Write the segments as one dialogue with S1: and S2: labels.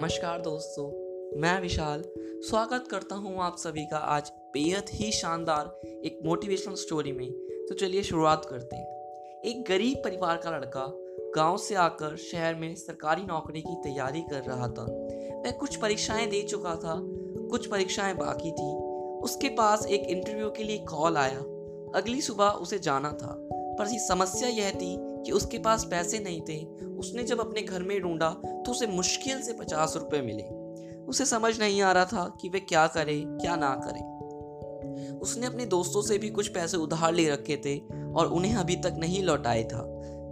S1: नमस्कार दोस्तों, मैं विशाल। स्वागत करता हूँ आप सभी का आज बेहद ही शानदार एक मोटिवेशनल स्टोरी में। तो चलिए शुरुआत करते हैं। एक गरीब परिवार का लड़का गाँव से आकर शहर में सरकारी नौकरी की तैयारी कर रहा था। वह कुछ परीक्षाएँ दे चुका था, कुछ परीक्षाएँ बाकी थी। उसके पास एक इंटरव्यू के लिए कॉल आया। अगली सुबह उसे जाना था, पर समस्या यह थी कि उसके पास पैसे नहीं थे, उसने जब अपने घर में ढूंढा तो उसे मुश्किल से पचास रुपए मिले। उसे समझ नहीं आ रहा था कि वे क्या करे, क्या ना करे। उसने अपने दोस्तों से भी कुछ पैसे उधार ले रखे थे और उन्हें अभी तक नहीं लौटाए था।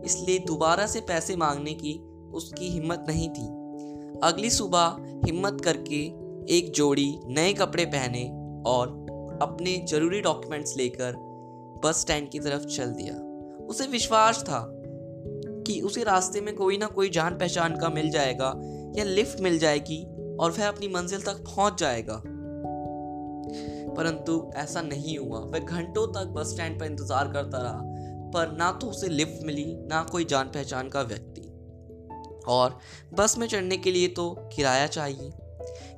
S1: इसलिए दोबारा से पैसे मांगने की उसकी हिम्मत नहीं थी। अगली सुबह हिम्मत करके एक जोड़ी नए कपड़े पहने और अपने ज़रूरी डॉक्यूमेंट्स लेकर बस स्टैंड की तरफ़ चल दिया। उसे विश्वास था कि उसे रास्ते में कोई ना कोई जान पहचान का मिल जाएगा, या लिफ्ट मिल जाएगी, और वह अपनी मंजिल तक पहुँच जाएगा। परंतु ऐसा नहीं हुआ। वह घंटों तक बस स्टैंड पर इंतज़ार करता रहा, पर ना तो उसे लिफ्ट मिली, ना कोई जान पहचान का व्यक्ति। और बस में चढ़ने के लिए तो किराया चाहिए।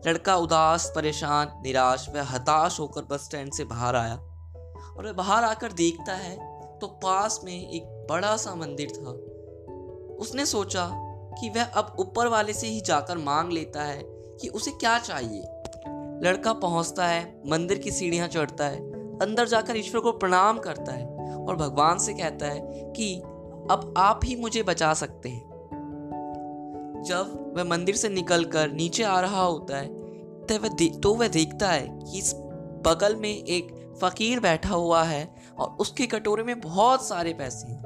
S1: लड़का उदास, परेशान, निराश व हताश होकर बस स्टैंड से बाहर आया। और वह बाहर आकर देखता है तो पास में एक बड़ा सा मंदिर था। उसने सोचा कि वह अब ऊपर वाले से ही जाकर मांग लेता है कि उसे क्या चाहिए। लड़का पहुँचता है, मंदिर की सीढ़ियाँ चढ़ता है, अंदर जाकर ईश्वर को प्रणाम करता है और भगवान से कहता है कि अब आप ही मुझे बचा सकते हैं। जब वह मंदिर से निकलकर नीचे आ रहा होता है तो वह तो वह देखता है कि इस बगल में एक फकीर बैठा हुआ है और उसके कटोरे में बहुत सारे पैसे हैं।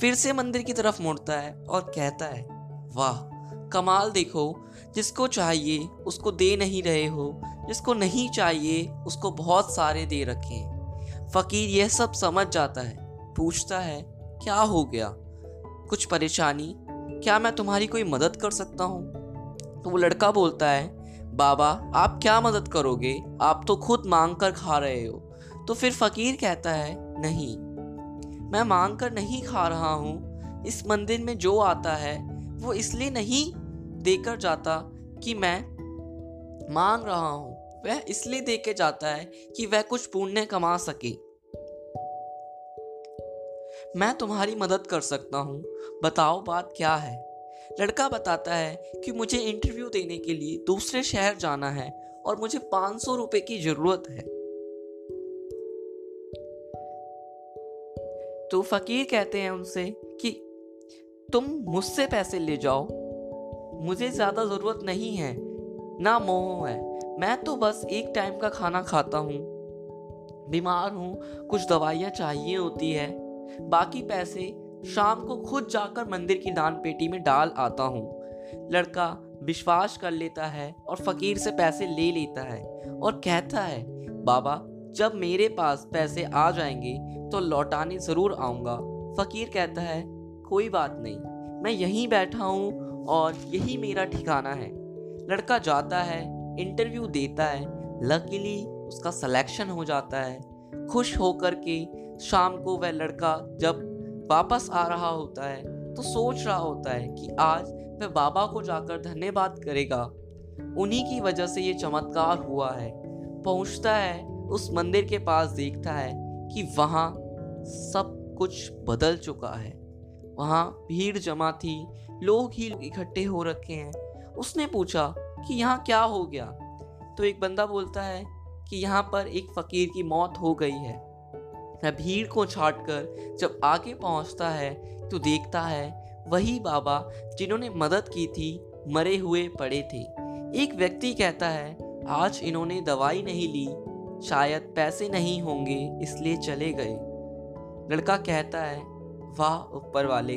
S1: फिर से मंदिर की तरफ़ मुड़ता है और कहता है, वाह, कमाल देखो, जिसको चाहिए उसको दे नहीं रहे हो, जिसको नहीं चाहिए उसको बहुत सारे दे रखे हैं। फकीर यह सब समझ जाता है, पूछता है, क्या हो गया? कुछ परेशानी? क्या मैं तुम्हारी कोई मदद कर सकता हूँ? तो वो लड़का बोलता है, बाबा, आप क्या मदद करोगे? आप तो खुद मांग कर खा रहे हो। तो फिर फकीर कहता है, नहीं मैं मांग कर नहीं खा रहा हूँ। इस मंदिर में जो आता है, वो इसलिए नहीं देकर जाता कि मैं मांग रहा हूँ। वह इसलिए दे के जाता है कि वह कुछ पुण्य कमा सके। मैं तुम्हारी मदद कर सकता हूँ। बताओ बात क्या है? लड़का बताता है कि मुझे इंटरव्यू देने के लिए दूसरे शहर जाना है और मुझे पाँच सौ रुपये की ज़रूरत है। तो फकीर कहते हैं उनसे कि, तुम मुझसे पैसे ले जाओ। मुझे ज़्यादा ज़रूरत नहीं है, ना मोह है। मैं तो बस एक टाइम का खाना खाता हूँ। बीमार हूँ, कुछ दवाइयाँ चाहिए होती है। बाकी पैसे शाम को खुद जाकर मंदिर की दान पेटी में डाल आता हूँ। लड़का विश्वास कर लेता है और फकीर से पैसे ले लेता है और कहता है, बाबा, जब मेरे पास पैसे आ जाएँगे तो लौटाने ज़रूर आऊँगा। फ़कीर कहता है, कोई बात नहीं, मैं यहीं बैठा हूँ और यही मेरा ठिकाना है। लड़का जाता है इंटरव्यू देता है। लकीली उसका सिलेक्शन हो जाता है। खुश होकर के शाम को वह लड़का जब वापस आ रहा होता है तो सोच रहा होता है कि आज वह बाबा को जाकर धन्यवाद करेगा। उन्हीं की वजह से ये चमत्कार हुआ है। पहुँचता है, उस मंदिर के पास देखता है। कि वहाँ सब कुछ बदल चुका है। वहाँ भीड़ जमा थी, लोग ही इकट्ठे हो रखे हैं। उसने पूछा कि यहाँ क्या हो गया? तो एक बंदा बोलता है कि यहाँ पर एक फकीर की मौत हो गई है। वह भीड़ को छाट कर जब आगे पहुँचता है तो देखता है वही बाबा जिन्होंने मदद की थी, मरे हुए पड़े थे। एक व्यक्ति कहता है, आज इन्होंने दवाई नहीं ली शायद पैसे नहीं होंगे, इसलिए चले गए। लड़का कहता है, वाह, ऊपर वाले,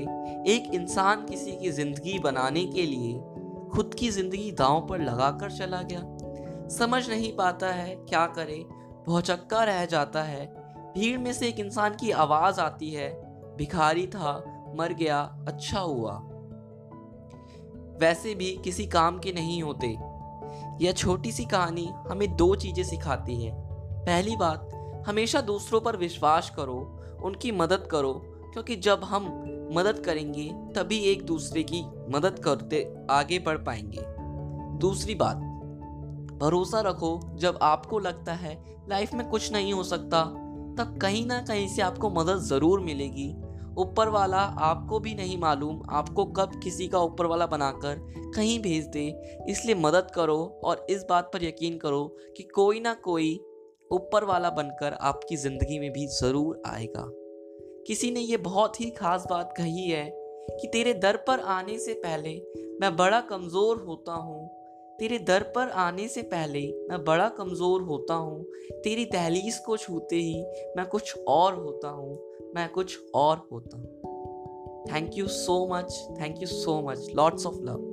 S1: एक इंसान किसी की ज़िंदगी बनाने के लिए खुद की ज़िंदगी दांव पर लगाकर चला गया। समझ नहीं पाता है क्या करे। भौचक्का रह जाता है। भीड़ में से एक इंसान की आवाज़ आती है। भिखारी था, मर गया अच्छा हुआ। वैसे भी किसी काम के नहीं होते। यह छोटी सी कहानी हमें दो चीज़ें सिखाती है। पहली बात, हमेशा दूसरों पर विश्वास करो, उनकी मदद करो, क्योंकि जब हम मदद करेंगे, तभी एक दूसरे की मदद करते, आगे बढ़ पाएँगे। दूसरी बात, भरोसा रखो, जब आपको लगता है, लाइफ में कुछ नहीं हो सकता, तब कहीं ना कहीं से आपको मदद ज़रूर मिलेगी। ऊपर वाला आपको भी नहीं मालूम, आपको कब किसी का ऊपर वाला बनाकर कहीं भेज दे, इसलिए मदद करो और इस बात पर यकीन करो कि कोई ना कोई ऊपर वाला बनकर आपकी ज़िंदगी में भी ज़रूर आएगा। किसी ने ये बहुत ही खास बात कही है कि तेरे दर पर आने से पहले मैं बड़ा कमज़ोर होता हूँ। तेरे दर पर आने से पहले मैं बड़ा कमज़ोर होता हूँ। तेरी दहलीज को छूते ही मैं कुछ और होता हूँ। मैं कुछ और होता हूँ। Thank you so much thank you so much lots of love